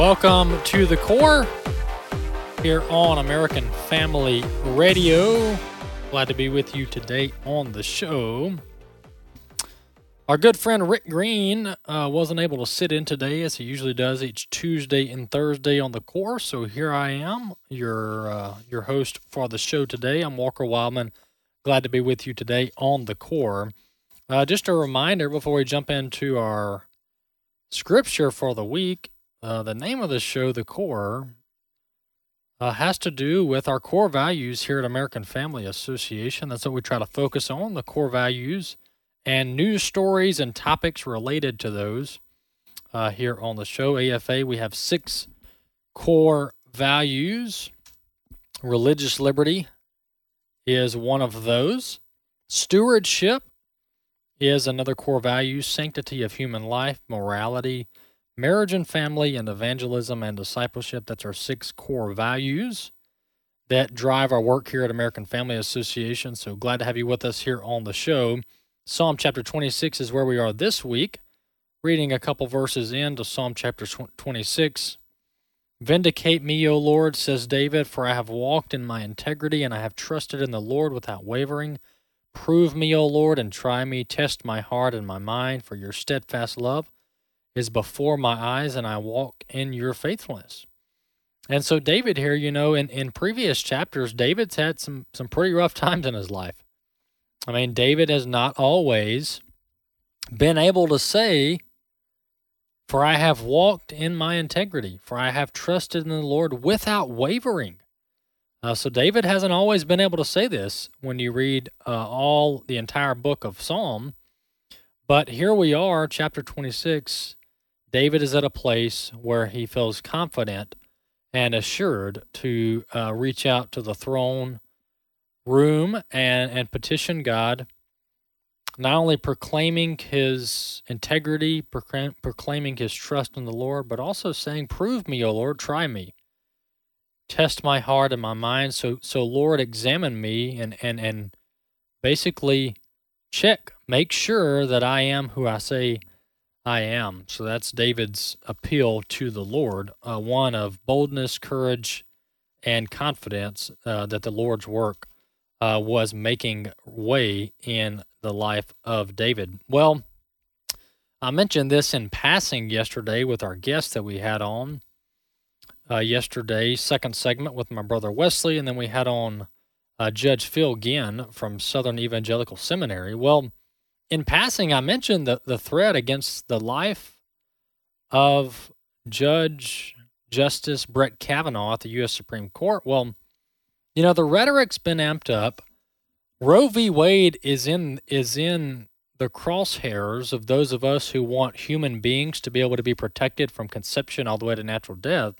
Welcome to the Core here on American Family Radio. Glad to be with you today on the show. Our good friend Rick Green uh, wasn't able to sit in today as he usually does each Tuesday and Thursday on the core. So here I am, your uh, your host for the show today. I'm Walker Wildmon. Glad to be with you today on the core. Uh, just a reminder before we jump into our scripture for the week. Uh, the name of the show, the core, uh, has to do with our core values here at American Family Association. That's what we try to focus on the core values and news stories and topics related to those uh, here on the show. AFA, we have six core values. Religious liberty is one of those. Stewardship is another core value. Sanctity of human life, morality, marriage and family, and evangelism and discipleship. That's our six core values that drive our work here at American Family Association. So glad to have you with us here on the show. Psalm chapter 26 is where we are this week, reading a couple verses into Psalm chapter 26. Vindicate me, O Lord, says David, for I have walked in my integrity and I have trusted in the Lord without wavering. Prove me, O Lord, and try me. Test my heart and my mind, for your steadfast love is before my eyes, and I walk in your faithfulness. And so, David here, you know, in, in previous chapters, David's had some, some pretty rough times in his life. I mean, David has not always been able to say, For I have walked in my integrity, for I have trusted in the Lord without wavering. Uh, so David hasn't always been able to say this when you read uh, all the entire book of Psalm. But here we are, chapter 26. David is at a place where he feels confident and assured to uh, reach out to the throne room and, and petition God, not only proclaiming his integrity, proclaiming his trust in the Lord, but also saying, Prove me, O Lord, try me. Test my heart and my mind. So so Lord, examine me and, and, and basically check, make sure that I am who I say I am. So that's David's appeal to the Lord, uh, one of boldness, courage, and confidence uh, that the Lord's work uh, was making way in the life of David. Well, I mentioned this in passing yesterday with our guest that we had on uh, yesterday, second segment with my brother Wesley, and then we had on uh, Judge Phil Ginn from Southern Evangelical Seminary. Well, in passing, I mentioned the, the threat against the life of Judge Justice Brett Kavanaugh at the U.S. Supreme Court. Well, you know, the rhetoric's been amped up. Roe v. Wade is in is in the crosshairs of those of us who want human beings to be able to be protected from conception all the way to natural death.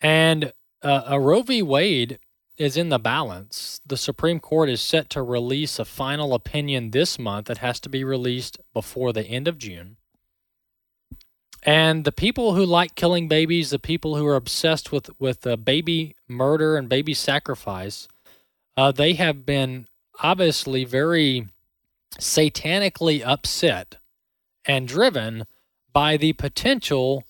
And uh, a Roe v. Wade is in the balance. The Supreme Court is set to release a final opinion this month that has to be released before the end of June. And the people who like killing babies, the people who are obsessed with with uh, baby murder and baby sacrifice, uh, they have been obviously very satanically upset and driven by the potential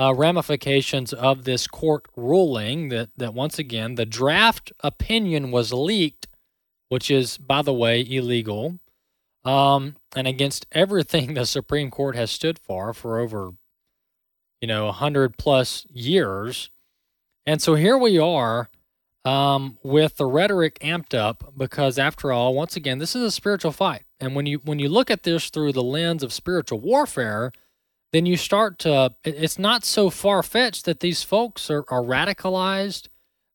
uh, ramifications of this court ruling that, that once again the draft opinion was leaked, which is, by the way, illegal um, and against everything the Supreme Court has stood for for over you know, 100 plus years. And so here we are um, with the rhetoric amped up because after all, once again, this is a spiritual fight. And when you when you look at this through the lens of spiritual warfare, then you start to it's not so far fetched that these folks are, are radicalized,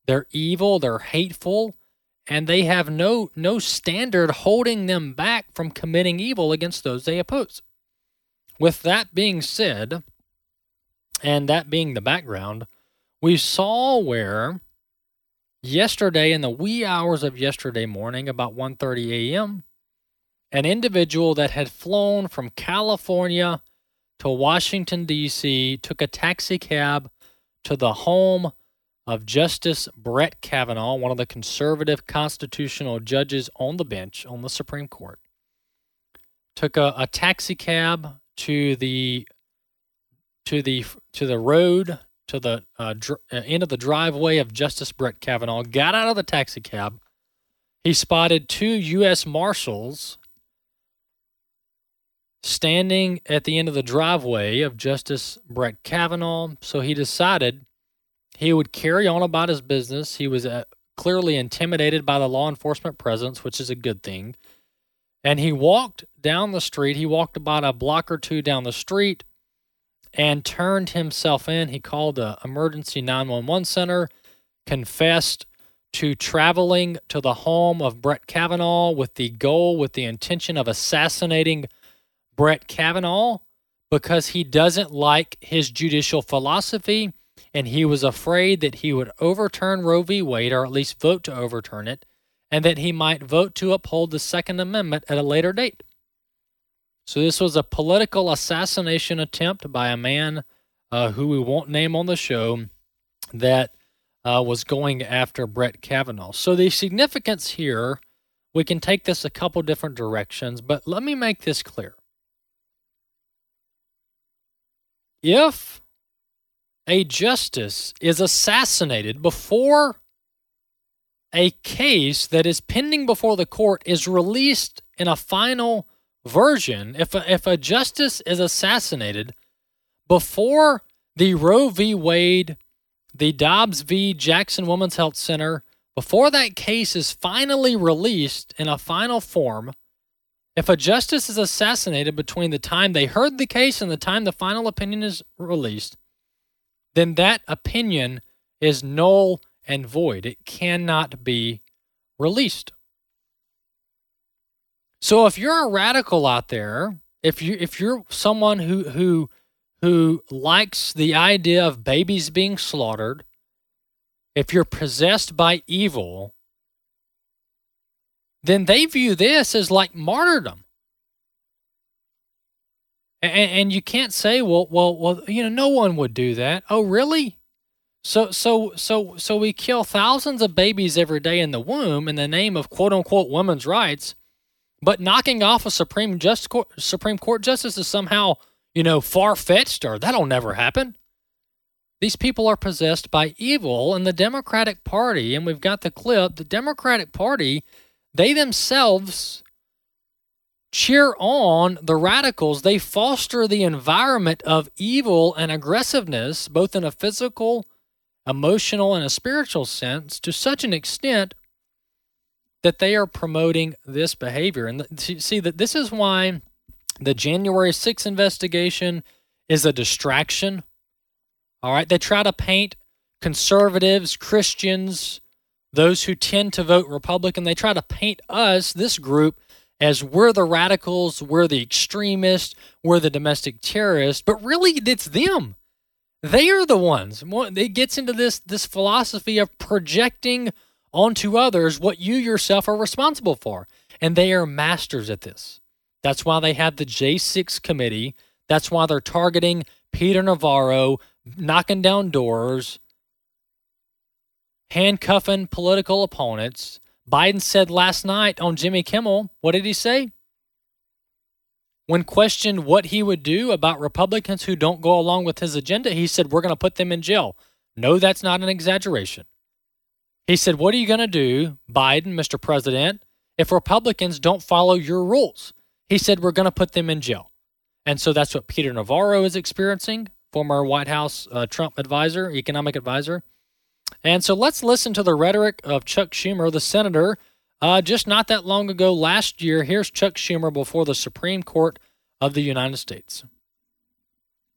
they're evil, they're hateful, and they have no no standard holding them back from committing evil against those they oppose. With that being said, and that being the background, we saw where yesterday in the wee hours of yesterday morning about 1:30 a.m., an individual that had flown from California to Washington D.C. took a taxi cab to the home of Justice Brett Kavanaugh, one of the conservative constitutional judges on the bench on the Supreme Court. Took a, a taxi cab to the to the to the road to the uh, dr- uh, end of the driveway of Justice Brett Kavanaugh. Got out of the taxi cab. He spotted two U.S. Marshals standing at the end of the driveway of Justice Brett Kavanaugh. So he decided he would carry on about his business. He was uh, clearly intimidated by the law enforcement presence, which is a good thing. And he walked down the street. He walked about a block or two down the street and turned himself in. He called the emergency 911 center, confessed to traveling to the home of Brett Kavanaugh with the goal, with the intention of assassinating Brett Kavanaugh because he doesn't like his judicial philosophy and he was afraid that he would overturn Roe v. Wade or at least vote to overturn it and that he might vote to uphold the Second Amendment at a later date. So this was a political assassination attempt by a man uh, who we won't name on the show that uh, was going after Brett Kavanaugh. So the significance here, we can take this a couple different directions, but let me make this clear. If a justice is assassinated before a case that is pending before the court is released in a final version, if a, if a justice is assassinated before the Roe v. Wade, the Dobbs v. Jackson Women's Health Center, before that case is finally released in a final form, if a justice is assassinated between the time they heard the case and the time the final opinion is released, then that opinion is null and void. It cannot be released. So if you're a radical out there, if you if you're someone who who who likes the idea of babies being slaughtered, if you're possessed by evil, then they view this as like martyrdom. And, and you can't say, well, well, well, you know, no one would do that. Oh, really? So, so, so, so we kill thousands of babies every day in the womb in the name of quote unquote women's rights but knocking off a Supreme Just Supreme Court justice is somehow, you know, far fetched or that'll never happen. These people are possessed by evil, and the Democratic Party, and we've got the clip, the Democratic Party, they themselves cheer on the radicals. They foster the environment of evil and aggressiveness, both in a physical, emotional, and a spiritual sense, to such an extent that they are promoting this behavior. And see that this is why the January 6th investigation is a distraction. All right. They try to paint conservatives, Christians, those who tend to vote Republican, they try to paint us, this group, as we're the radicals, we're the extremists, we're the domestic terrorists, but really it's them. They are the ones. It gets into this this philosophy of projecting onto others what you yourself are responsible for. And they are masters at this. That's why they have the J6 committee. That's why they're targeting Peter Navarro, knocking down doors, handcuffing political opponents. Biden said last night on Jimmy Kimmel, what did he say? When questioned what he would do about Republicans who don't go along with his agenda, he said, We're going to put them in jail. No, that's not an exaggeration. He said, What are you going to do, Biden, Mr. President, if Republicans don't follow your rules? He said, We're going to put them in jail. And so that's what Peter Navarro is experiencing, former White House uh, Trump advisor, economic advisor. And so let's listen to the rhetoric of Chuck Schumer, the senator, uh, just not that long ago last year. Here's Chuck Schumer before the Supreme Court of the United States.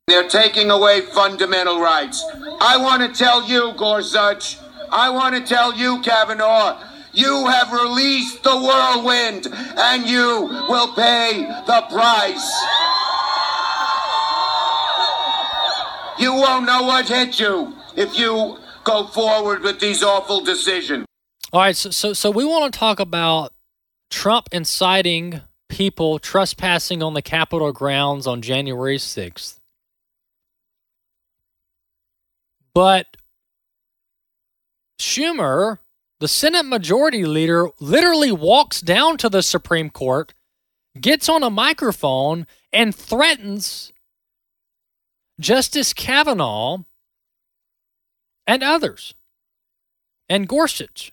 They're taking away fundamental rights. I want to tell you, Gorsuch, I want to tell you, Kavanaugh, you have released the whirlwind and you will pay the price. You won't know what hit you if you go forward with these awful decisions. All right, so so, so we want to talk about Trump inciting people trespassing on the Capitol grounds on January 6th. But Schumer, the Senate Majority Leader, literally walks down to the Supreme Court, gets on a microphone, and threatens Justice Kavanaugh and others, and Gorsuch.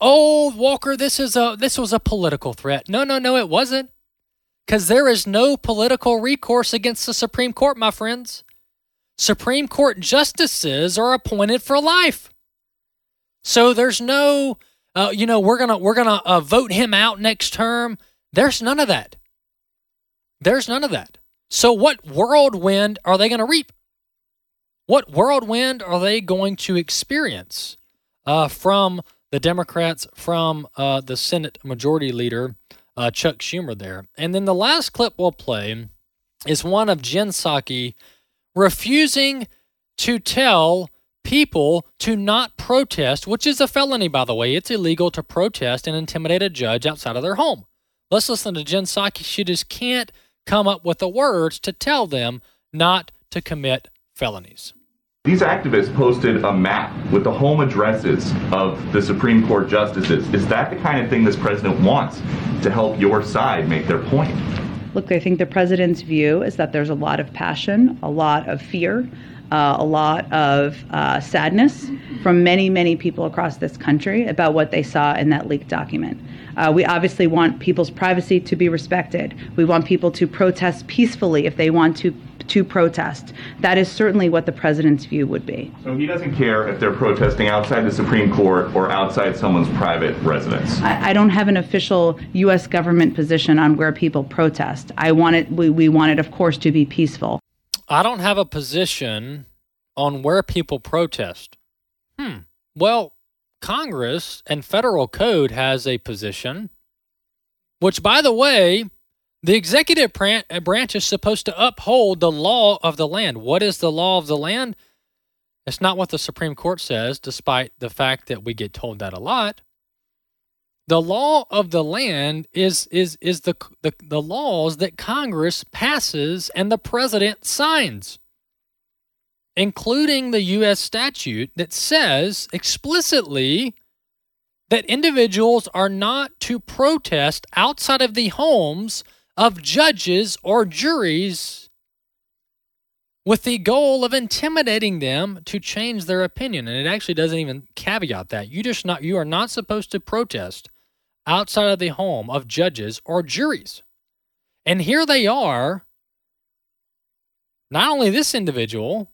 Oh, Walker, this is a this was a political threat. No, no, no, it wasn't. Cuz there is no political recourse against the Supreme Court, my friends. Supreme Court justices are appointed for life. So there's no uh, you know, we're going to we're going to uh, vote him out next term. There's none of that. There's none of that. So what whirlwind are they going to reap? What whirlwind are they going to experience uh, from the Democrats from uh, the Senate Majority Leader, uh, Chuck Schumer, there. And then the last clip we'll play is one of Jen Psaki refusing to tell people to not protest, which is a felony, by the way. It's illegal to protest and intimidate a judge outside of their home. Let's listen to Jen Psaki. She just can't come up with the words to tell them not to commit felonies. These activists posted a map with the home addresses of the Supreme Court justices. Is that the kind of thing this president wants to help your side make their point? Look, I think the president's view is that there's a lot of passion, a lot of fear, uh, a lot of uh, sadness from many, many people across this country about what they saw in that leaked document. Uh, we obviously want people's privacy to be respected. We want people to protest peacefully if they want to to protest. That is certainly what the president's view would be. So he doesn't care if they're protesting outside the Supreme Court or outside someone's private residence. I, I don't have an official U.S. government position on where people protest. I want it. We, we want it, of course, to be peaceful. I don't have a position on where people protest. Hmm. Well, Congress and federal code has a position, which, by the way, the executive uh, branch is supposed to uphold the law of the land. What is the law of the land? It's not what the Supreme Court says, despite the fact that we get told that a lot. The law of the land is is is the, the, the laws that Congress passes and the president signs, including the U.S. statute that says explicitly that individuals are not to protest outside of the homes of judges or juries with the goal of intimidating them to change their opinion. And it actually doesn't even caveat that. You just not you are not supposed to protest outside of the home of judges or juries. And here they are not only this individual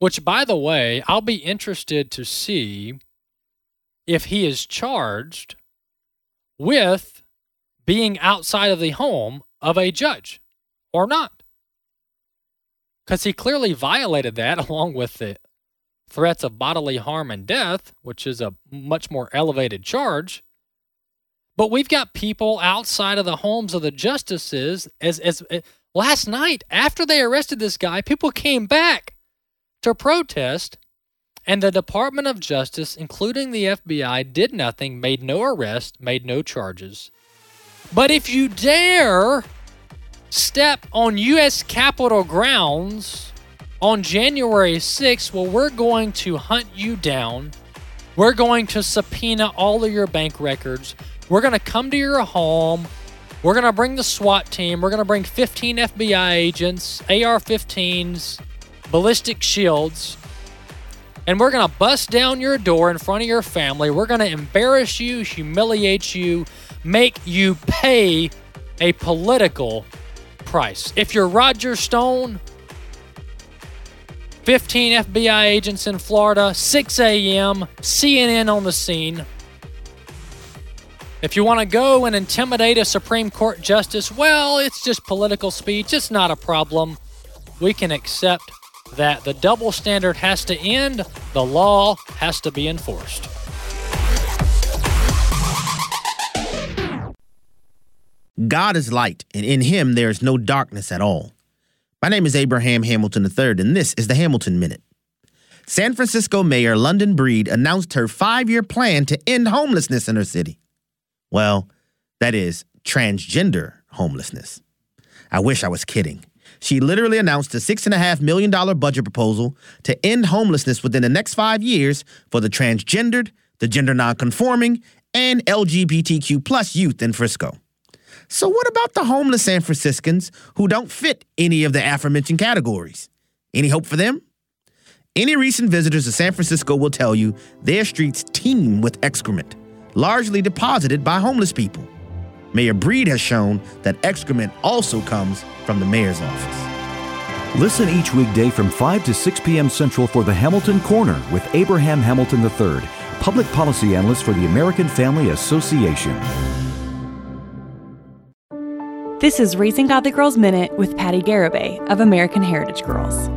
which by the way I'll be interested to see if he is charged with being outside of the home of a judge or not. Because he clearly violated that along with the threats of bodily harm and death, which is a much more elevated charge. But we've got people outside of the homes of the justices. As, as, as last night, after they arrested this guy, people came back to protest, and the Department of Justice, including the FBI, did nothing, made no arrest, made no charges. But if you dare step on U.S. Capitol grounds on January 6th, well, we're going to hunt you down. We're going to subpoena all of your bank records. We're going to come to your home. We're going to bring the SWAT team. We're going to bring 15 FBI agents, AR 15s, ballistic shields. And we're going to bust down your door in front of your family. We're going to embarrass you, humiliate you, make you pay a political price. If you're Roger Stone, 15 FBI agents in Florida, 6 a.m., CNN on the scene. If you want to go and intimidate a Supreme Court justice, well, it's just political speech. It's not a problem. We can accept that the double standard has to end, the law has to be enforced. God is light, and in him there is no darkness at all. My name is Abraham Hamilton III, and this is the Hamilton Minute. San Francisco Mayor London Breed announced her five year plan to end homelessness in her city. Well, that is, transgender homelessness. I wish I was kidding. She literally announced a $6.5 million budget proposal to end homelessness within the next five years for the transgendered, the gender nonconforming, and LGBTQ plus youth in Frisco. So, what about the homeless San Franciscans who don't fit any of the aforementioned categories? Any hope for them? Any recent visitors to San Francisco will tell you their streets teem with excrement, largely deposited by homeless people. Mayor Breed has shown that excrement also comes from the mayor's office. Listen each weekday from 5 to 6 p.m. Central for the Hamilton Corner with Abraham Hamilton III, public policy analyst for the American Family Association. This is Raising Godly Girls Minute with Patti Garibay of American Heritage Girls.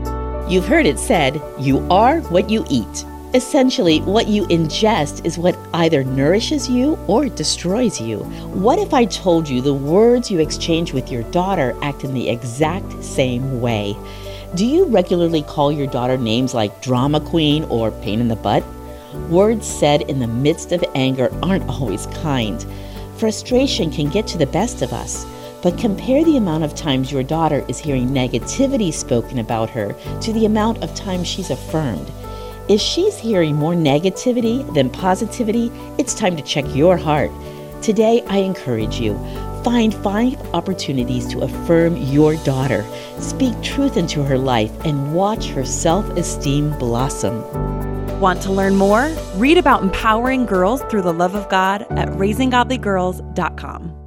You've heard it said, you are what you eat. Essentially, what you ingest is what either nourishes you or destroys you. What if I told you the words you exchange with your daughter act in the exact same way? Do you regularly call your daughter names like drama queen or pain in the butt? Words said in the midst of anger aren't always kind. Frustration can get to the best of us. But compare the amount of times your daughter is hearing negativity spoken about her to the amount of times she's affirmed. If she's hearing more negativity than positivity, it's time to check your heart. Today, I encourage you find five opportunities to affirm your daughter, speak truth into her life, and watch her self esteem blossom. Want to learn more? Read about empowering girls through the love of God at raisinggodlygirls.com.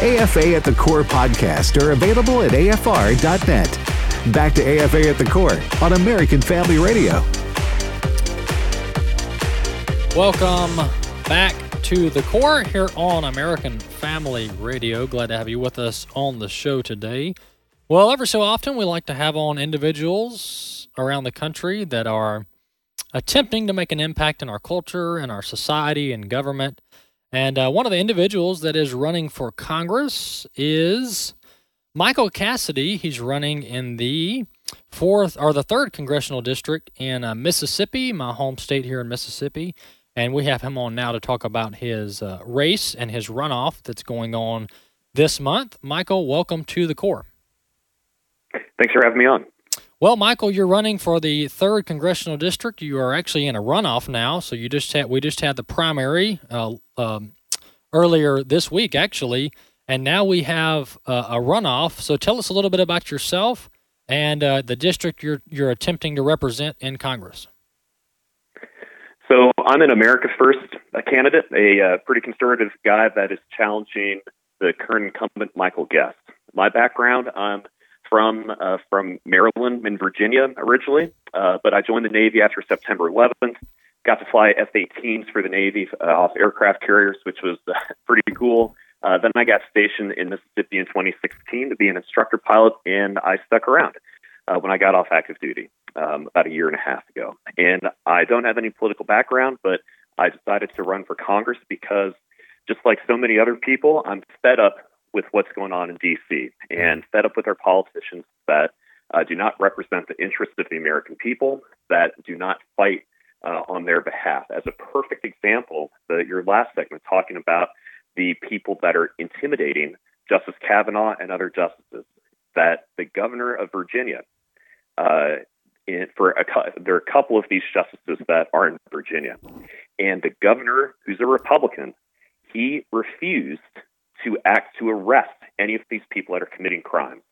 AFA at the Core podcast are available at afr.net. Back to AFA at the Core on American Family Radio. Welcome back to the core here on American Family Radio. Glad to have you with us on the show today. Well, ever so often we like to have on individuals around the country that are attempting to make an impact in our culture and our society and government. And uh, one of the individuals that is running for Congress is Michael Cassidy. He's running in the fourth or the third congressional district in uh, Mississippi, my home state here in Mississippi. And we have him on now to talk about his uh, race and his runoff that's going on this month. Michael, welcome to the core. Thanks for having me on. Well, Michael, you're running for the third congressional district. You are actually in a runoff now. So you just had we just had the primary uh, um, earlier this week, actually, and now we have uh, a runoff. So tell us a little bit about yourself and uh, the district you're you're attempting to represent in Congress. So I'm an America First candidate, a uh, pretty conservative guy that is challenging the current incumbent Michael Guest. My background, I'm from uh, from Maryland and Virginia originally, uh, but I joined the Navy after September 11th. Got to fly F-18s for the Navy uh, off aircraft carriers, which was uh, pretty cool. Uh, then I got stationed in Mississippi in 2016 to be an instructor pilot, and I stuck around uh, when I got off active duty um, about a year and a half ago. And I don't have any political background, but I decided to run for Congress because, just like so many other people, I'm fed up with what's going on in D.C. and fed up with our politicians that uh, do not represent the interests of the American people, that do not fight uh, on their behalf. As a perfect example, the, your last segment talking about the people that are intimidating Justice Kavanaugh and other justices that the governor of Virginia, uh, in, for a, there are a couple of these justices that are in Virginia, and the governor, who's a Republican, he refused to act to arrest any of these people that are committing crimes.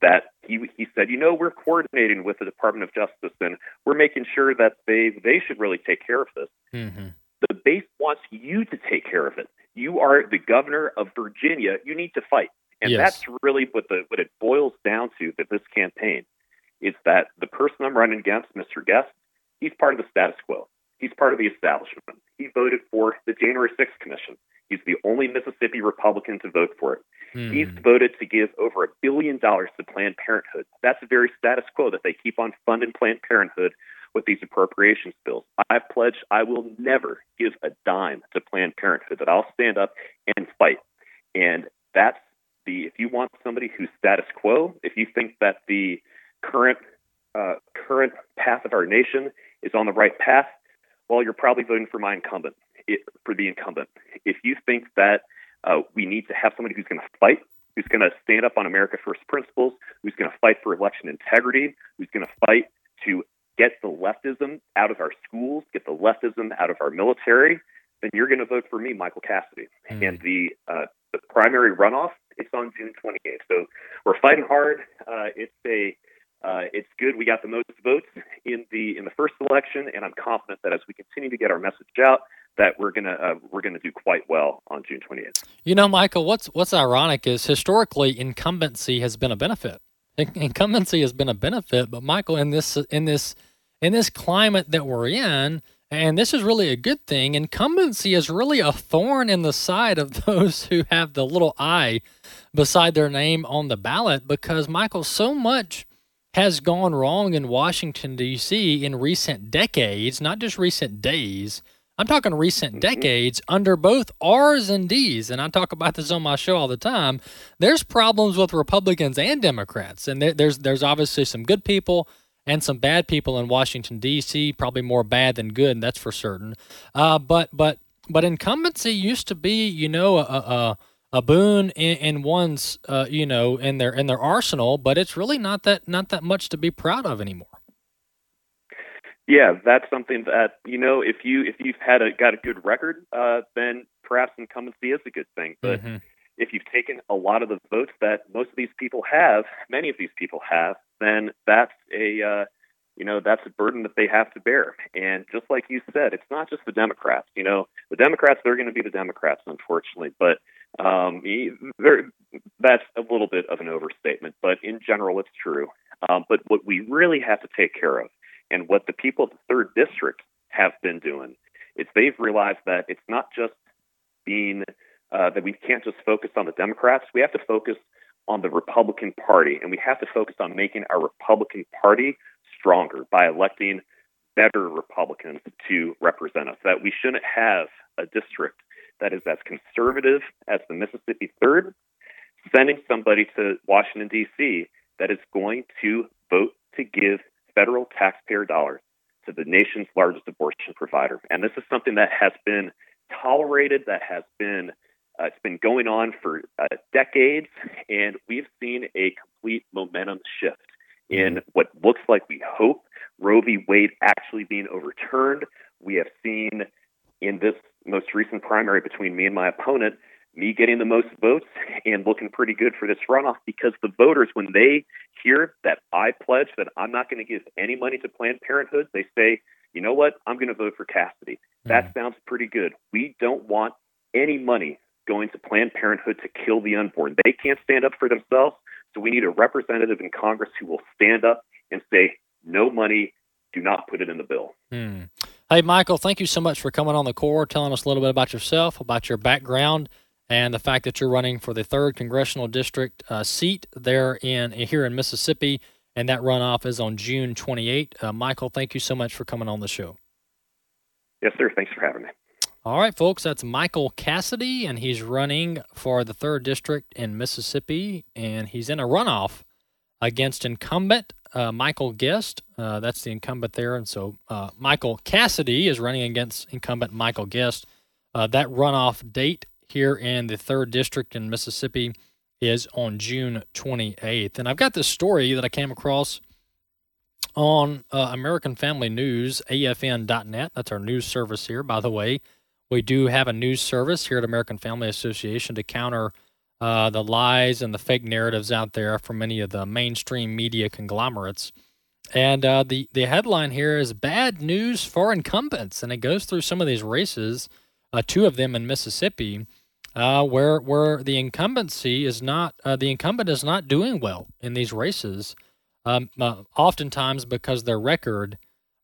That he he said, you know, we're coordinating with the Department of Justice and we're making sure that they they should really take care of this. Mm-hmm. The base wants you to take care of it. You are the governor of Virginia. You need to fight, and Yes. that's really what the what it boils down to. That this campaign is that the person I'm running against, Mr. Guest, he's part of the status quo. He's part of the establishment. He voted for the January 6th Commission. He's the only Mississippi Republican to vote for it. He's voted to give over a billion dollars to Planned Parenthood. That's the very status quo that they keep on funding Planned Parenthood with these appropriations bills. I've pledged I will never give a dime to Planned Parenthood, that I'll stand up and fight. And that's the, if you want somebody who's status quo, if you think that the current, uh, current path of our nation is on the right path, well, you're probably voting for my incumbent, it, for the incumbent. If you think that uh, we need to have somebody who's going to fight, who's going to stand up on America First principles, who's going to fight for election integrity, who's going to fight to get the leftism out of our schools, get the leftism out of our military, then you're going to vote for me, Michael Cassidy. And the uh, the primary runoff it's on June 28th. So we're fighting hard. Uh, it's a uh, it's good. We got the most votes in the in the first election, and I'm confident that as we continue to get our message out, that we're gonna uh, we're gonna do quite well on June 28th. You know, Michael, what's what's ironic is historically incumbency has been a benefit. In- Incumbency has been a benefit, but Michael, in this in this in this climate that we're in, and this is really a good thing. Incumbency is really a thorn in the side of those who have the little I beside their name on the ballot because Michael, so much has gone wrong in Washington D.C. in recent decades, not just recent days. I'm talking recent decades under both R's and D's, and I talk about this on my show all the time. There's problems with Republicans and Democrats, and there, there's there's obviously some good people and some bad people in Washington D.C. Probably more bad than good, and that's for certain. Uh, but but but incumbency used to be, you know, a a, a boon in, in one's uh, you know in their in their arsenal, but it's really not that not that much to be proud of anymore. Yeah, that's something that you know. If you if you've had a got a good record, uh, then perhaps incumbency is a good thing. But Mhm. if you've taken a lot of the votes that most of these people have, many of these people have, then that's a uh, you know that's a burden that they have to bear. And just like you said, it's not just the Democrats. You know, the Democrats they're going to be the Democrats, unfortunately. But um, that's a little bit of an overstatement. But in general, it's true. Um, but what we really have to take care of, and what the people of the third district have been doing, is they've realized that it's not just being uh, that we can't just focus on the Democrats. We have to focus on the Republican Party, and we have to focus on making our Republican Party stronger by electing better Republicans to represent us. That we shouldn't have a district that is as conservative as the Mississippi Third, sending somebody to Washington, D.C., that is going to vote to give federal taxpayer dollars to the nation's largest abortion provider. And this is something that has been tolerated, that has been uh, it's been going on for uh, decades, and we've seen a complete momentum shift in what looks like we hope Roe v. Wade actually being overturned. We have seen in this most recent primary between me and my opponent, me getting the most votes and looking pretty good for this runoff because the voters, when they hear that I pledge that I'm not going to give any money to Planned Parenthood, they say, you know what, I'm going to vote for Cassidy. That sounds pretty good. We don't want any money going to Planned Parenthood to kill the unborn. They can't stand up for themselves, so we need a representative in Congress who will stand up and say, no money, do not put it in the bill. Hmm. Hey, Michael, thank you so much for coming on the core, telling us a little bit about yourself, about your background, and the fact that you're running for the third congressional district uh, seat there in here in Mississippi, and that runoff is on June 28. Uh, Michael, thank you so much for coming on the show. Yes, sir. Thanks for having me. All right, folks, that's Michael Cassidy, and he's running for the third district in Mississippi, and he's in a runoff against incumbent uh, Michael Guest. Uh, that's the incumbent there, and so uh, Michael Cassidy is running against incumbent Michael Guest. Uh, that runoff date here in the third district in Mississippi is on June 28th. And I've got this story that I came across on uh, American Family News, AFN.net. That's our news service here, by the way. We do have a news service here at American Family Association to counter uh, the lies and the fake narratives out there from many of the mainstream media conglomerates. And uh, the, the headline here is Bad News for Incumbents. And it goes through some of these races, uh, two of them in Mississippi, uh, where, where the incumbency is not, uh, the incumbent is not doing well in these races, um, uh, oftentimes because their record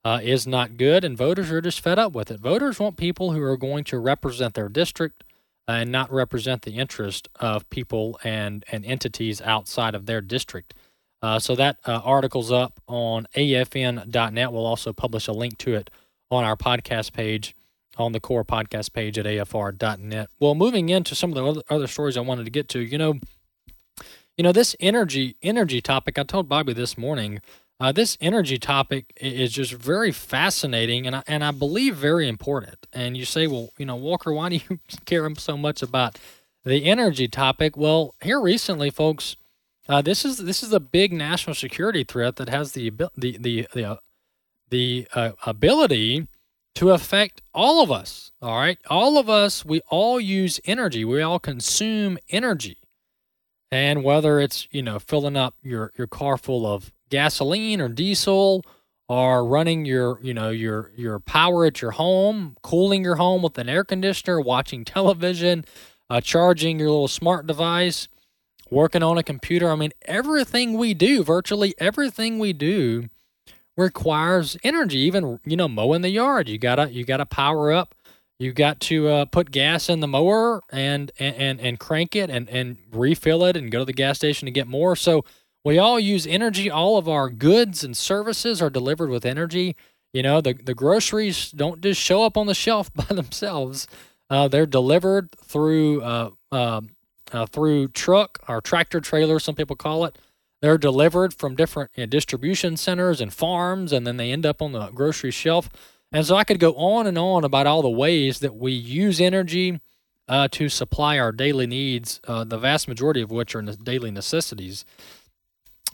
uh, is not good and voters are just fed up with it. Voters want people who are going to represent their district and not represent the interest of people and, and entities outside of their district. Uh, so that uh, article's up on afn.net. We'll also publish a link to it on our podcast page, on the core podcast page at afr.net. Well, moving into some of the other stories I wanted to get to, you know, you know this energy energy topic. I told Bobby this morning. Uh, this energy topic is just very fascinating and I, and I believe very important. And you say, well, you know, Walker, why do you care so much about the energy topic? Well, here recently, folks, uh, this is this is a big national security threat that has the the the the, uh, the uh, ability to affect all of us. All right, all of us. We all use energy. We all consume energy, and whether it's you know filling up your your car full of gasoline or diesel, or running your you know your your power at your home, cooling your home with an air conditioner, watching television, uh, charging your little smart device working on a computer. I mean, everything we do, virtually everything we do, requires energy. Even you know, mowing the yard, you gotta you gotta power up. You got to uh, put gas in the mower and and and crank it and and refill it and go to the gas station to get more. So we all use energy. All of our goods and services are delivered with energy. You know, the the groceries don't just show up on the shelf by themselves. Uh, they're delivered through uh, uh, uh, through truck or tractor trailer, some people call it. They're delivered from different you know, distribution centers and farms, and then they end up on the grocery shelf. And so I could go on and on about all the ways that we use energy uh, to supply our daily needs, uh, the vast majority of which are daily necessities.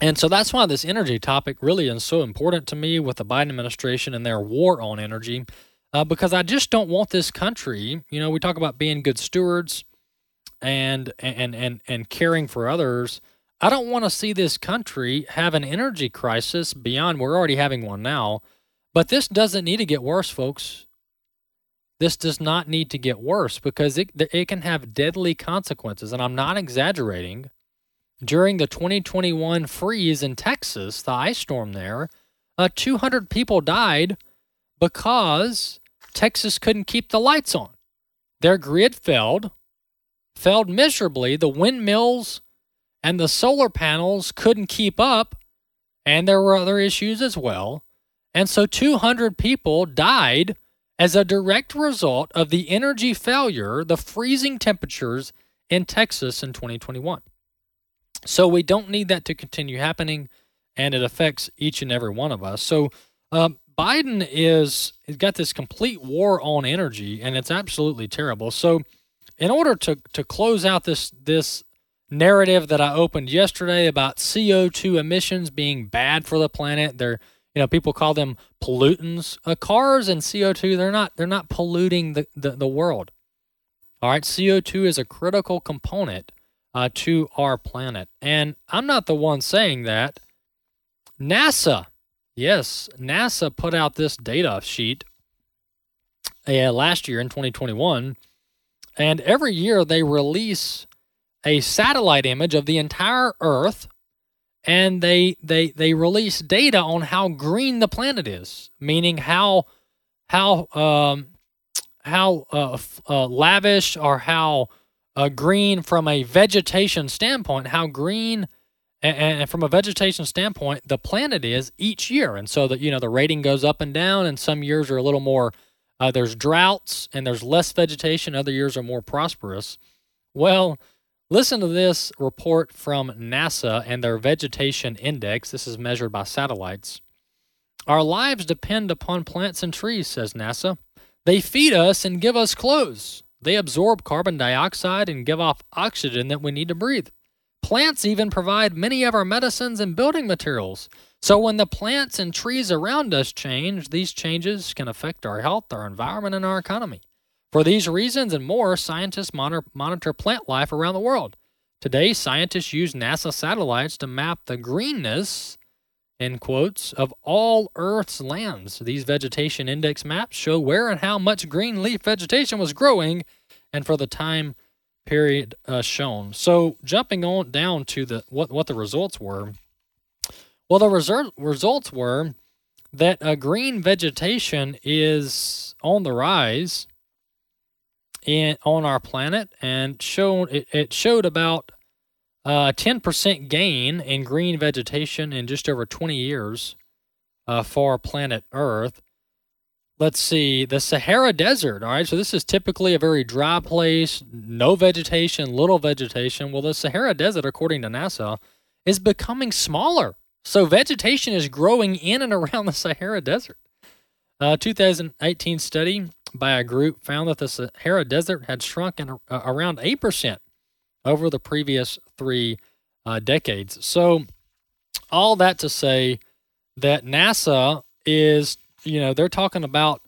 And so that's why this energy topic really is so important to me with the Biden administration and their war on energy, uh, because I just don't want this country, you know, we talk about being good stewards and and and and caring for others. I don't want to see this country have an energy crisis beyond we're already having one now, but this doesn't need to get worse, folks. This does not need to get worse because it it can have deadly consequences, and I'm not exaggerating. During the 2021 freeze in Texas, the ice storm there, uh, 200 people died because Texas couldn't keep the lights on. Their grid failed, failed miserably. The windmills and the solar panels couldn't keep up, and there were other issues as well. And so 200 people died as a direct result of the energy failure, the freezing temperatures in Texas in 2021. So we don't need that to continue happening, and it affects each and every one of us. So uh, Biden is has got this complete war on energy, and it's absolutely terrible. So in order to to close out this this narrative that I opened yesterday about CO2 emissions being bad for the planet, they're you know people call them pollutants. Uh, cars and CO2 they're not they're not polluting the, the, the world. All right, CO2 is a critical component uh, to our planet, and I'm not the one saying that. NASA, yes, NASA put out this data sheet uh, last year in 2021 and every year they release a satellite image of the entire Earth and they they they release data on how green the planet is, meaning how how um, how uh, uh, lavish or how uh, green from a vegetation standpoint, how green and, and, from a vegetation standpoint the planet is each year, and so that you know the rating goes up and down, and some years are a little more uh, there's droughts and there's less vegetation. Other years are more prosperous. Well, listen to this report from NASA and their vegetation index. This is measured by satellites. Our lives depend upon plants and trees, says NASA. They feed us and give us clothes. They absorb carbon dioxide and give off oxygen that we need to breathe. Plants even provide many of our medicines and building materials. So when the plants and trees around us change, these changes can affect our health, our environment, and our economy. For these reasons and more, scientists monitor, monitor plant life around the world. Today, scientists use NASA satellites to map the greenness, in quotes, of all Earth's lands. These vegetation index maps show where and how much green leaf vegetation was growing and for the time period uh, shown. So, jumping on down to the what, what the results were. Well, the result, results were that uh, green vegetation is on the rise in on our planet, and showed it, it showed about uh, 10% gain in green vegetation in just over 20 years uh, for planet Earth. Let's see, the Sahara Desert. All right, so this is typically a very dry place, no vegetation, little vegetation. Well, the Sahara Desert, according to NASA, is becoming smaller. So vegetation is growing in and around the Sahara Desert. A 2018 study by a group found that the Sahara Desert had shrunk in, uh, around 8% over the previous three uh, decades. So, all that to say that NASA is, you know, they're talking about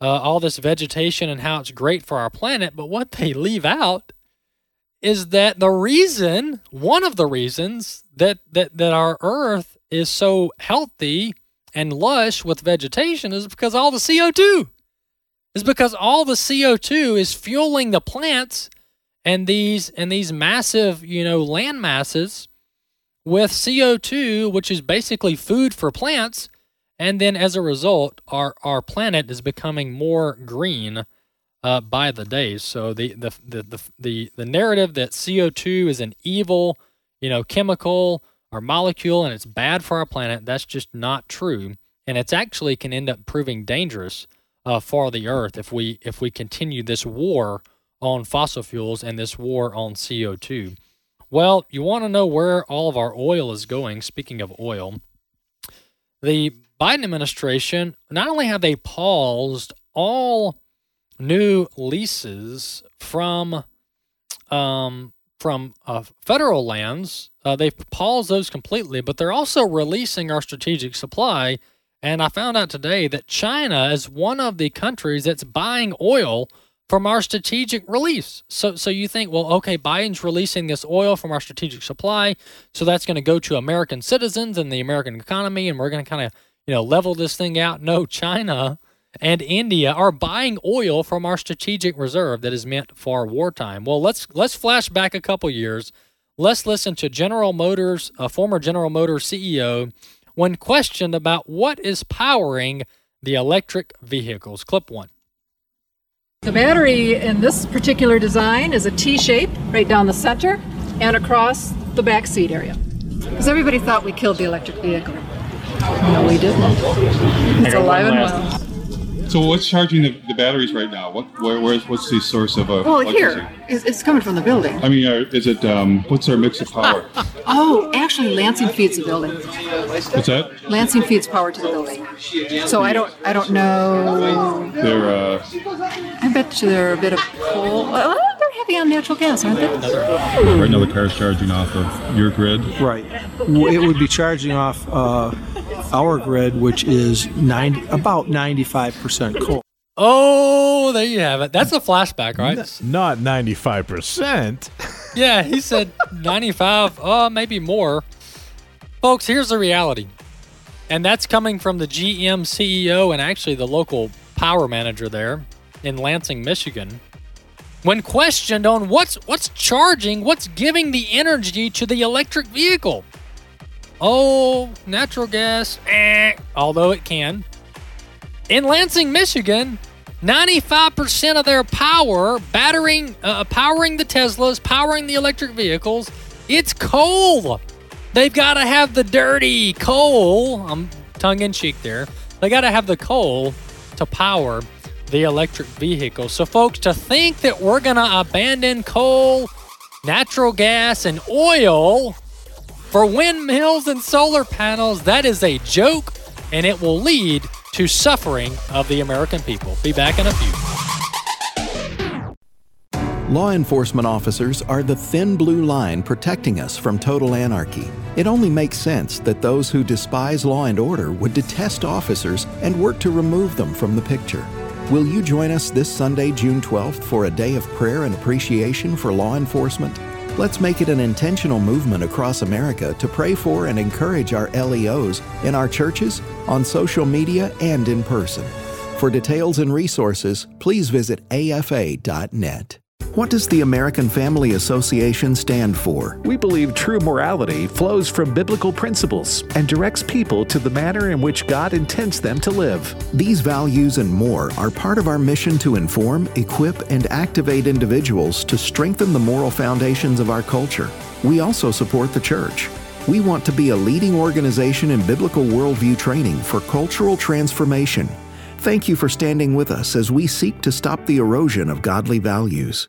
uh, all this vegetation and how it's great for our planet, but what they leave out is that the reason, one of the reasons that that that our Earth is so healthy and lush with vegetation is because all the CO2 is because all the CO2 is fueling the plants and these and these massive, you know, land masses with CO2, which is basically food for plants, and then as a result, our our planet is becoming more green uh, by the day. So the the, the the the the narrative that CO2 is an evil, you know, chemical or molecule and it's bad for our planet, that's just not true. And it's actually can end up proving dangerous uh, for the earth if we if we continue this war on fossil fuels and this war on CO2. Well, you want to know where all of our oil is going. Speaking of oil, the Biden administration not only have they paused all new leases from um, from uh, federal lands, uh, they've paused those completely, but they're also releasing our strategic supply. And I found out today that China is one of the countries that's buying oil from our strategic release. So so you think, well, okay, Biden's releasing this oil from our strategic supply, so that's going to go to American citizens and the American economy and we're going to kind of, you know, level this thing out. No, China and India are buying oil from our strategic reserve that is meant for wartime. Well, let's let's flash back a couple years. Let's listen to General Motors, a former General Motors CEO, when questioned about what is powering the electric vehicles. Clip 1. The battery in this particular design is a T shape right down the center and across the back seat area. Because everybody thought we killed the electric vehicle. No, we didn't. It's alive and well. So what's charging the, the batteries right now? What where, where's what's the source of uh, Well, electricity? here, it's, it's coming from the building. I mean, are, is it um, what's our mix of power? Oh, actually, Lansing feeds the building. What's that? Lansing feeds power to the building. So I don't, I don't know. They're uh, I bet you they're a bit of coal. Well, they're heavy on natural gas, aren't they? right now the car's charging off of your grid. Right. It would be charging off uh, our grid, which is 90, about 95% coal. Oh, there you have it. That's a flashback, right? Not 95%. yeah, he said 95, uh, maybe more. Folks, here's the reality. And that's coming from the GM CEO and actually the local power manager there in Lansing, Michigan. When questioned on what's what's charging, what's giving the energy to the electric vehicle. Oh, natural gas, eh, although it can. In Lansing, Michigan, 95% of their power, battering, uh, powering the Teslas, powering the electric vehicles, it's coal. They've got to have the dirty coal. I'm tongue in cheek there. They got to have the coal to power the electric vehicle. So, folks, to think that we're going to abandon coal, natural gas, and oil for windmills and solar panels, that is a joke, and it will lead to suffering of the American people. Be back in a few. Law enforcement officers are the thin blue line protecting us from total anarchy. It only makes sense that those who despise law and order would detest officers and work to remove them from the picture. Will you join us this Sunday, June 12th, for a day of prayer and appreciation for law enforcement? Let's make it an intentional movement across America to pray for and encourage our LEOs in our churches, on social media, and in person. For details and resources, please visit afa.net. What does the American Family Association stand for? We believe true morality flows from biblical principles and directs people to the manner in which God intends them to live. These values and more are part of our mission to inform, equip, and activate individuals to strengthen the moral foundations of our culture. We also support the church. We want to be a leading organization in biblical worldview training for cultural transformation Thank you for standing with us as we seek to stop the erosion of godly values.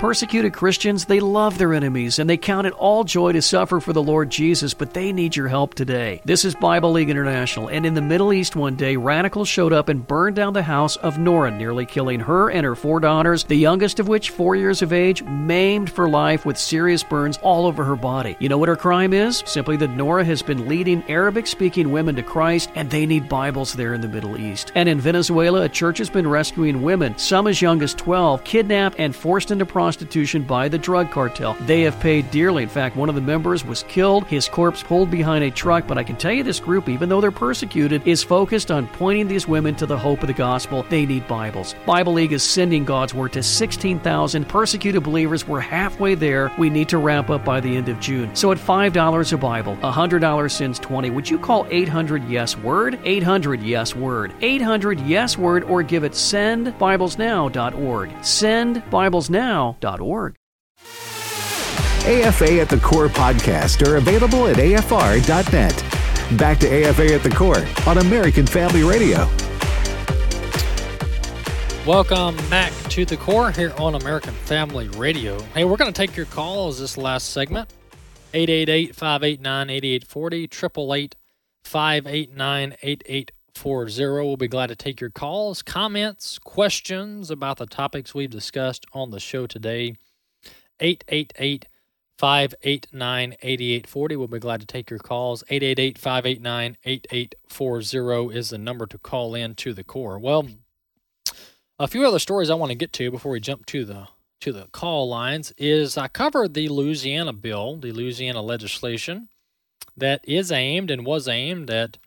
Persecuted Christians, they love their enemies and they count it all joy to suffer for the Lord Jesus, but they need your help today. This is Bible League International, and in the Middle East one day, radicals showed up and burned down the house of Nora, nearly killing her and her four daughters, the youngest of which, four years of age, maimed for life with serious burns all over her body. You know what her crime is? Simply that Nora has been leading Arabic speaking women to Christ, and they need Bibles there in the Middle East. And in Venezuela, a church has been rescuing women, some as young as 12, kidnapped and forced into prostitution prostitution by the drug cartel. They have paid dearly. In fact, one of the members was killed, his corpse pulled behind a truck. But I can tell you this group, even though they're persecuted, is focused on pointing these women to the hope of the gospel. They need Bibles. Bible League is sending God's Word to 16,000 persecuted believers. We're halfway there. We need to wrap up by the end of June. So at $5 a Bible, $100 sends 20. Would you call 800 Yes Word? 800 Yes Word. 800 Yes Word or give it sendbiblesnow.org. Sendbiblesnow.org. AFA at the Core podcast are available at afr.net. Back to AFA at the Core on American Family Radio. Welcome back to the core here on American Family Radio. Hey, we're going to take your calls this last segment. 888 589 8840, 888 589 8840. We'll be glad to take your calls, comments, questions about the topics we've discussed on the show today. 888 589 8840. We'll be glad to take your calls. 888 589 8840 is the number to call in to the core. Well, a few other stories I want to get to before we jump to the to the call lines is I covered the Louisiana bill, the Louisiana legislation that is aimed and was aimed at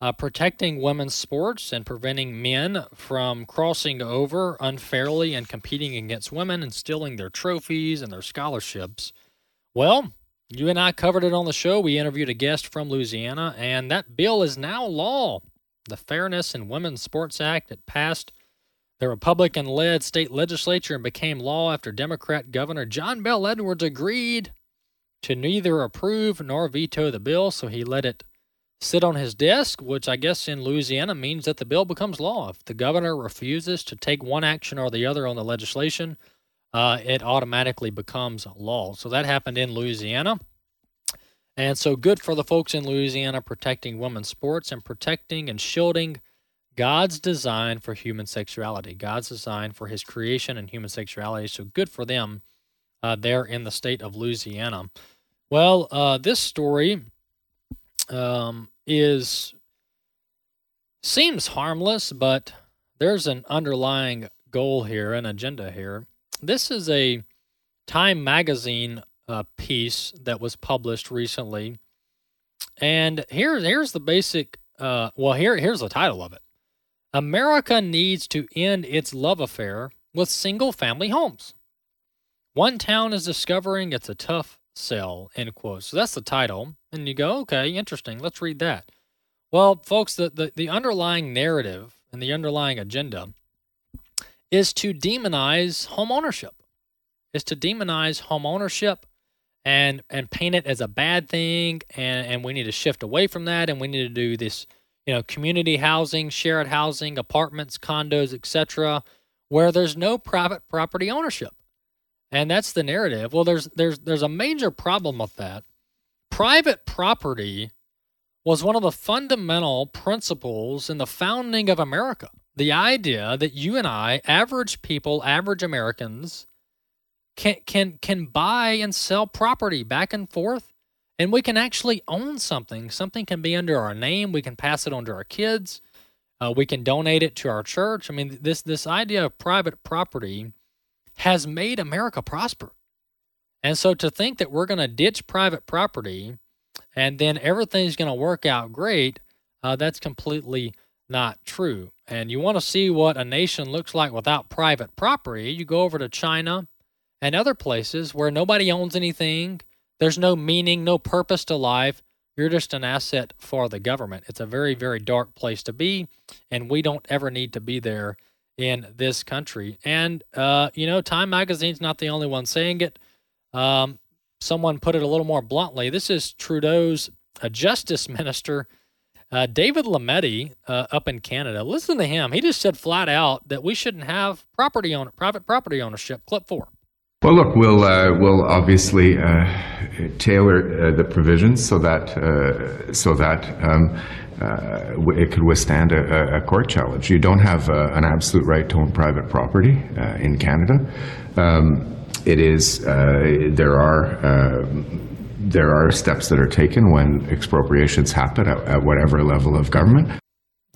uh, protecting women's sports and preventing men from crossing over unfairly and competing against women and stealing their trophies and their scholarships. Well, you and I covered it on the show. We interviewed a guest from Louisiana, and that bill is now law. The Fairness in Women's Sports Act it passed the Republican led state legislature and became law after Democrat Governor John Bell Edwards agreed to neither approve nor veto the bill, so he let it sit on his desk, which I guess in Louisiana means that the bill becomes law. If the governor refuses to take one action or the other on the legislation, uh, it automatically becomes law. So that happened in Louisiana. And so good for the folks in Louisiana protecting women's sports and protecting and shielding God's design for human sexuality, God's design for his creation and human sexuality. So good for them uh, there in the state of Louisiana. Well, uh, this story um, is seems harmless, but there's an underlying goal here, an agenda here. This is a Time magazine uh, piece that was published recently. And here, here's the basic. Uh, well, here, here's the title of it. America needs to end its love affair with single family homes. One town is discovering it's a tough sell, end quote. So that's the title. And you go, okay, interesting. Let's read that. Well, folks, the, the, the underlying narrative and the underlying agenda is to demonize home ownership. Is to demonize home ownership and and paint it as a bad thing and, and we need to shift away from that and we need to do this, you know, community housing, shared housing, apartments, condos, etc., where there's no private property ownership. And that's the narrative. Well, there's there's there's a major problem with that. Private property was one of the fundamental principles in the founding of America. The idea that you and I, average people, average Americans, can can can buy and sell property back and forth and we can actually own something something can be under our name we can pass it on to our kids uh, we can donate it to our church i mean this this idea of private property has made america prosper and so to think that we're going to ditch private property and then everything's going to work out great uh, that's completely not true and you want to see what a nation looks like without private property you go over to china and other places where nobody owns anything, there's no meaning, no purpose to life. You're just an asset for the government. It's a very, very dark place to be, and we don't ever need to be there in this country. And, uh, you know, Time Magazine's not the only one saying it. Um, someone put it a little more bluntly. This is Trudeau's uh, Justice Minister, uh, David Lametti, uh, up in Canada. Listen to him. He just said flat out that we shouldn't have property on private property ownership. Clip four. Well, look, we'll uh, we'll obviously uh, tailor uh, the provisions so that uh, so that um, uh, it could withstand a, a, court challenge. You don't have uh, an absolute right to own private property in Canada. Um, it is there are. there are steps that are taken when expropriations happen at, at whatever level of government.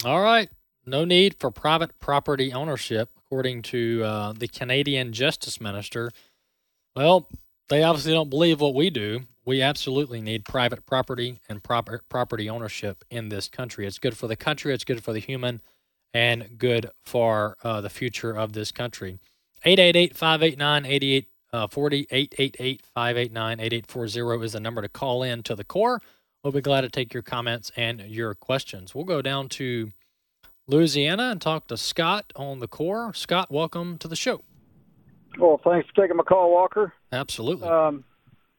All right. No need for private property ownership, according to the Canadian Justice Minister. Well, they obviously don't believe what we do. We absolutely need private property and proper property ownership in this country. It's good for the country, it's good for the human, and good for uh, the future of this country. 888 589 8840. 888 589 8840 is the number to call in to the core. We'll be glad to take your comments and your questions. We'll go down to Louisiana and talk to Scott on the core. Scott, welcome to the show. Well, thanks for taking my call, Walker. Absolutely. Um,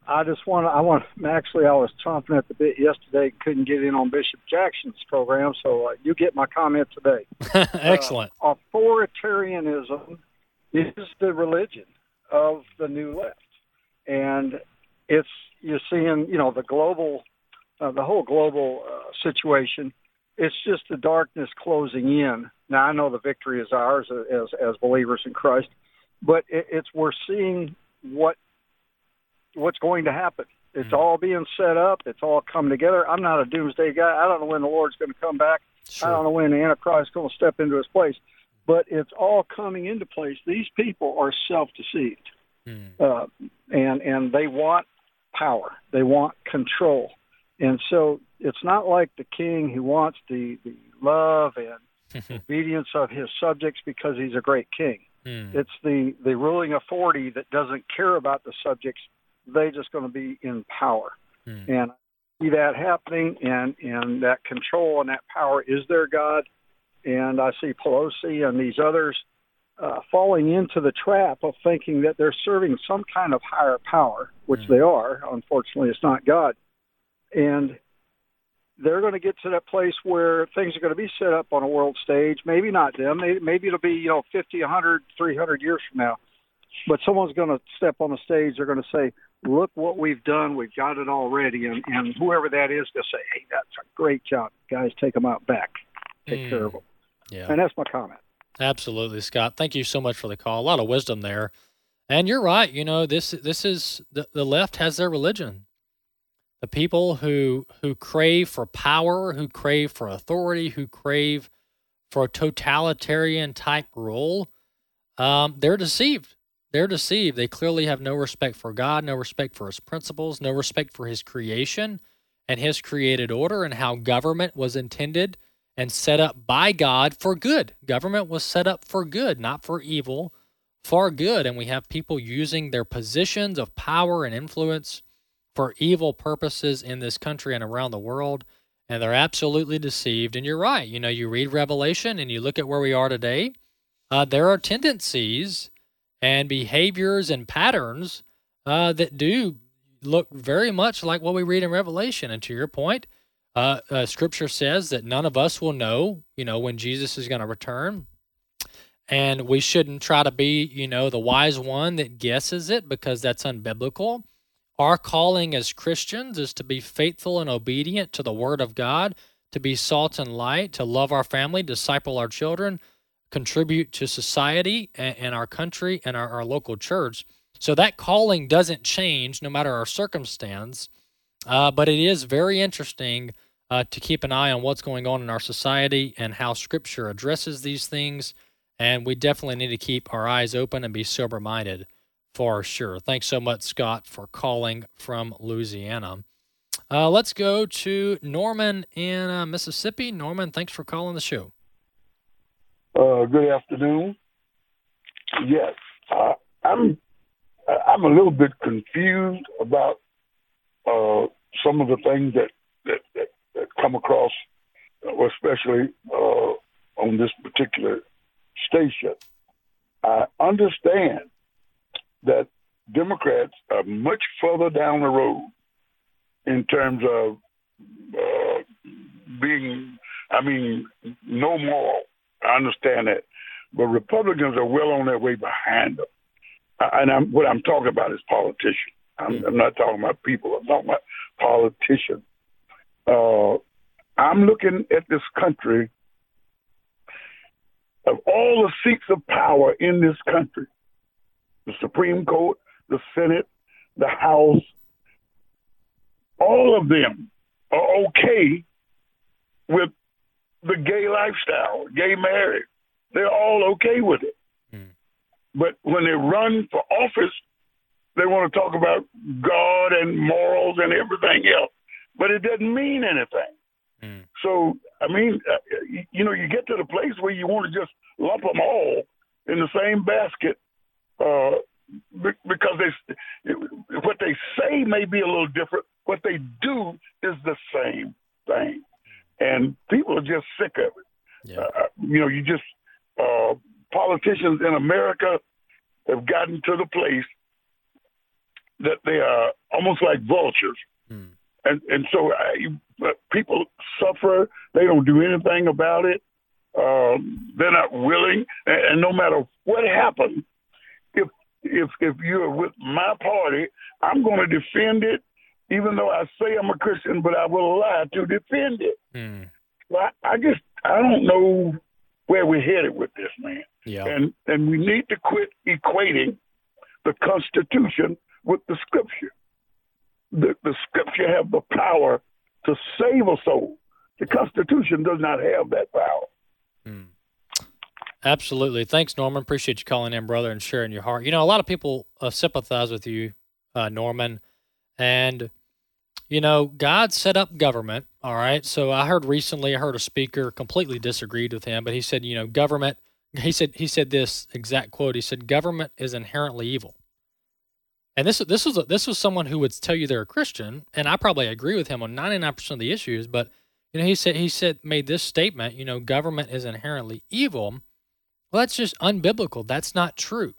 I just want to, I want, to, actually, I was chomping at the bit yesterday, couldn't get in on Bishop Jackson's program, so uh, you get my comment today. Excellent. Uh, authoritarianism is the religion of the new left. And it's, you're seeing, you know, the global, uh, the whole global uh, situation, it's just the darkness closing in. Now, I know the victory is ours as, as believers in Christ but it, it's we're seeing what what's going to happen. It's mm-hmm. all being set up. It's all coming together. I'm not a doomsday guy. I don't know when the Lord's going to come back. Sure. I don't know when the Antichrist is going to step into his place. But it's all coming into place. These people are self-deceived, mm. uh, and and they want power. They want control, and so it's not like the king who wants the the love and obedience of his subjects because he's a great king. Mm. It's the, the ruling authority that doesn't care about the subjects. They're just going to be in power. Mm. And I see that happening, and, and that control and that power is their God. And I see Pelosi and these others uh, falling into the trap of thinking that they're serving some kind of higher power, which mm. they are. Unfortunately, it's not God. And they're going to get to that place where things are going to be set up on a world stage. Maybe not them. Maybe it'll be, you know, 50, 100, 300 years from now. But someone's going to step on the stage. They're going to say, look what we've done. We've got it already. And, and whoever that is, they'll say, hey, that's a great job. Guys, take them out back. Take mm. care of them. Yeah. And that's my comment. Absolutely, Scott. Thank you so much for the call. A lot of wisdom there. And you're right. You know, this this is the, the left has their religion the people who who crave for power, who crave for authority, who crave for a totalitarian type rule, um, they're deceived. They're deceived. They clearly have no respect for God, no respect for his principles, no respect for his creation and his created order and how government was intended and set up by God for good. Government was set up for good, not for evil, for good. And we have people using their positions of power and influence for evil purposes in this country and around the world. And they're absolutely deceived. And you're right. You know, you read Revelation and you look at where we are today, uh, there are tendencies and behaviors and patterns uh, that do look very much like what we read in Revelation. And to your point, uh, uh, Scripture says that none of us will know, you know, when Jesus is going to return, and we shouldn't try to be, you know, the wise one that guesses it because that's unbiblical. Our calling as Christians is to be faithful and obedient to the Word of God, to be salt and light, to love our family, disciple our children, contribute to society and, and our country and our, our local church. So that calling doesn't change no matter our circumstance, uh, but it is very interesting uh, to keep an eye on what's going on in our society and how Scripture addresses these things. And we definitely need to keep our eyes open and be sober minded for sure. Thanks so much, Scott, for calling from Louisiana. Uh, let's go to Norman in uh, Mississippi. Norman, thanks for calling the show. Uh, good afternoon. Yes, uh, I'm I'm a little bit confused about uh, some of the things that that, that, that come across, especially uh, on this particular station. I understand that Democrats are much further down the road in terms of uh, being, I mean, no moral. I understand that. But Republicans are well on their way behind them and I'm, what I'm talking about is politicians. I'm, mm. I'm, not talking about people. I'm talking about politicians. Uh, I'm looking at this country of all the seats of power in this country the Supreme Court, the Senate, the House, all of them are okay with the gay lifestyle, gay marriage. They're all okay with it. But when they run for office, they want to talk about God and morals and everything else, but it doesn't mean anything. Mm. So, I mean, uh, you know, you get to the place where you want to just lump them all in the same basket uh, because they, what they say may be a little different. What they do is the same thing, and people are just sick of it. Yeah. Uh, you know, you just uh, politicians in America have gotten to the place that they are almost like vultures. Mm. And and so I, people suffer. They don't do anything about it. Um, they're not willing. And, and no matter what happens, if if if you're with my party, I'm going to defend it, even though I say I'm a Christian, but I will lie to defend it. Mm. I, I just I don't know where we're headed with this, man. Yeah. And and we need to quit equating the Constitution with the Scripture. The, the Scripture have the power to save a soul. The Constitution does not have that power. Hmm. Absolutely. Thanks, Norman. Appreciate you calling in, brother, and sharing your heart. You know, a lot of people uh, sympathize with you, uh, Norman, and you know, God set up government. All right. So I heard recently, I heard a speaker completely disagreed with him, but he said, you know, government. He said he said this exact quote. He said, "Government is inherently evil." And this this was a, this was someone who would tell you they're a Christian, and I probably agree with him on ninety nine percent of the issues. But you know, he said he said made this statement. You know, government is inherently evil. Well, that's just unbiblical. That's not true.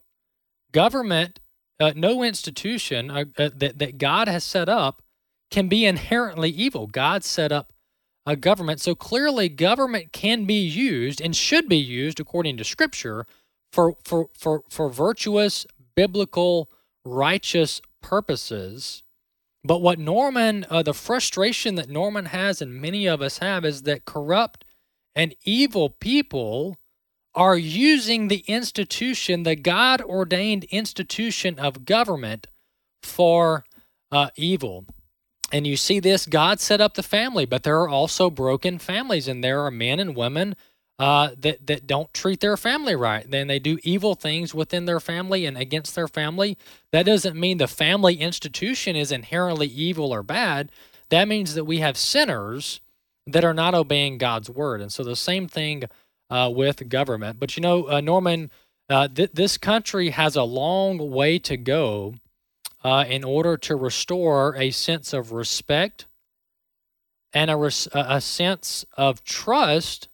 Government, uh, no institution uh, uh, that that God has set up can be inherently evil. God set up a government. So clearly, government can be used and should be used, according to Scripture, for, for, for, for virtuous, biblical, righteous purposes. But what Norman, uh, the frustration that Norman has and many of us have is that corrupt and evil people are using the institution, the God ordained institution of government, for uh, evil. And you see this God set up the family, but there are also broken families, and there are men and women uh, that that don't treat their family right. Then they do evil things within their family and against their family. That doesn't mean the family institution is inherently evil or bad. That means that we have sinners that are not obeying God's word. And so the same thing uh, with government. But you know, uh, Norman, uh, th- this country has a long way to go uh, in order to restore a sense of respect and a, res- a sense of trust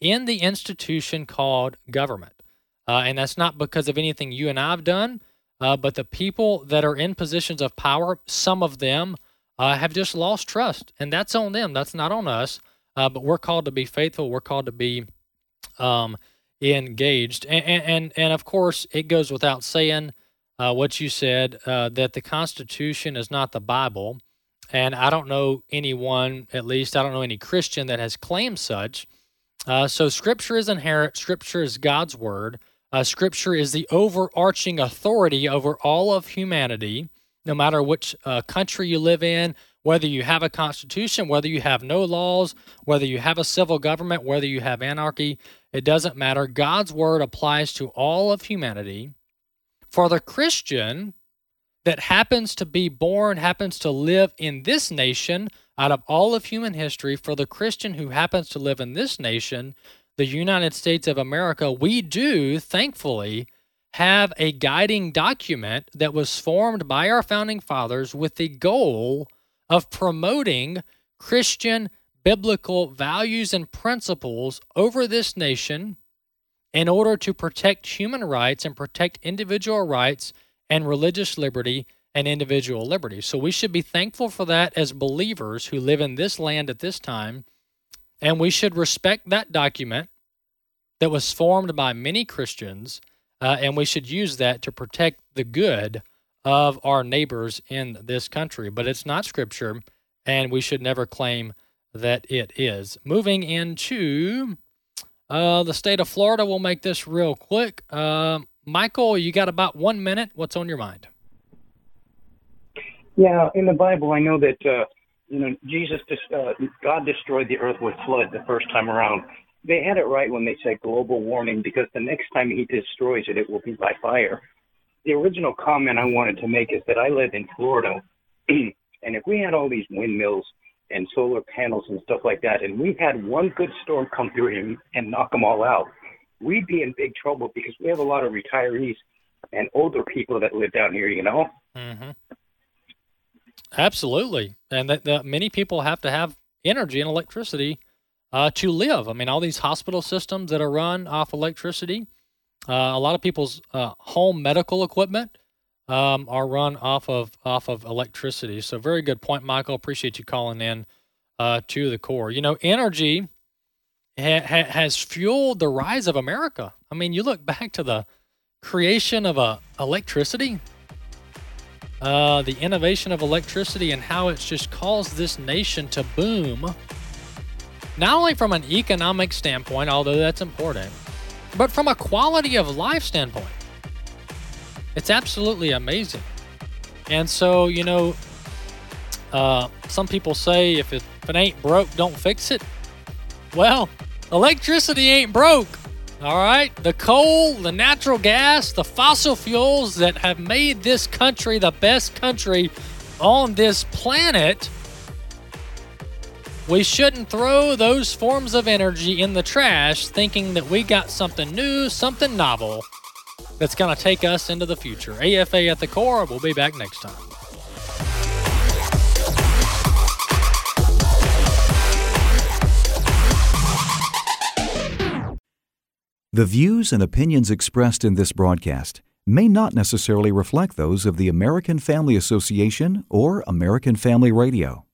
in the institution called government. Uh, and that's not because of anything you and I've done, uh, but the people that are in positions of power, some of them uh, have just lost trust. And that's on them. That's not on us. Uh, but we're called to be faithful. We're called to be um, engaged. And, and, and, of course, it goes without saying uh, what you said uh, that the Constitution is not the Bible. And I don't know anyone, at least, I don't know any Christian that has claimed such. Uh, so Scripture is inherent. Scripture is God's word. Uh, scripture is the overarching authority over all of humanity, no matter which uh, country you live in, whether you have a constitution, whether you have no laws, whether you have a civil government, whether you have anarchy. It doesn't matter. God's word applies to all of humanity. For the Christian that happens to be born, happens to live in this nation, out of all of human history, for the Christian who happens to live in this nation, the United States of America, we do, thankfully, have a guiding document that was formed by our founding fathers with the goal of promoting Christian biblical values and principles over this nation in order to protect human rights and protect individual rights and religious liberty and individual liberty. So we should be thankful for that as believers who live in this land at this time. And we should respect that document that was formed by many Christians. Uh, and we should use that to protect the good of our neighbors in this country. But it's not scripture, and we should never claim that it is. Moving into uh, the state of Florida, we'll make this real quick. Uh, Michael, you got about one minute. What's on your mind? Yeah, in the Bible, I know that uh, you know Jesus, uh, God destroyed the earth with flood the first time around. They had it right when they said global warming because the next time He destroys it, it will be by fire. The original comment I wanted to make is that I live in Florida, and if we had all these windmills and solar panels and stuff like that, and we had one good storm come through here and knock them all out, we'd be in big trouble because we have a lot of retirees and older people that live down here, you know? Mm-hmm. Absolutely, and that, that many people have to have energy and electricity uh, to live. I mean, all these hospital systems that are run off electricity. Uh, a lot of people's uh, home medical equipment um, are run off of off of electricity. So, very good point, Michael. Appreciate you calling in uh, to the core. You know, energy ha- ha- has fueled the rise of America. I mean, you look back to the creation of uh, electricity uh, the innovation of electricity and how it's just caused this nation to boom. Not only from an economic standpoint, although that's important, but from a quality of life standpoint. It's absolutely amazing. And so, you know, uh, some people say if it, if it ain't broke, don't fix it. Well, electricity ain't broke. All right, the coal, the natural gas, the fossil fuels that have made this country the best country on this planet. We shouldn't throw those forms of energy in the trash thinking that we got something new, something novel that's going to take us into the future. AFA at the core, we'll be back next time. The views and opinions expressed in this broadcast may not necessarily reflect those of the American Family Association or American Family Radio.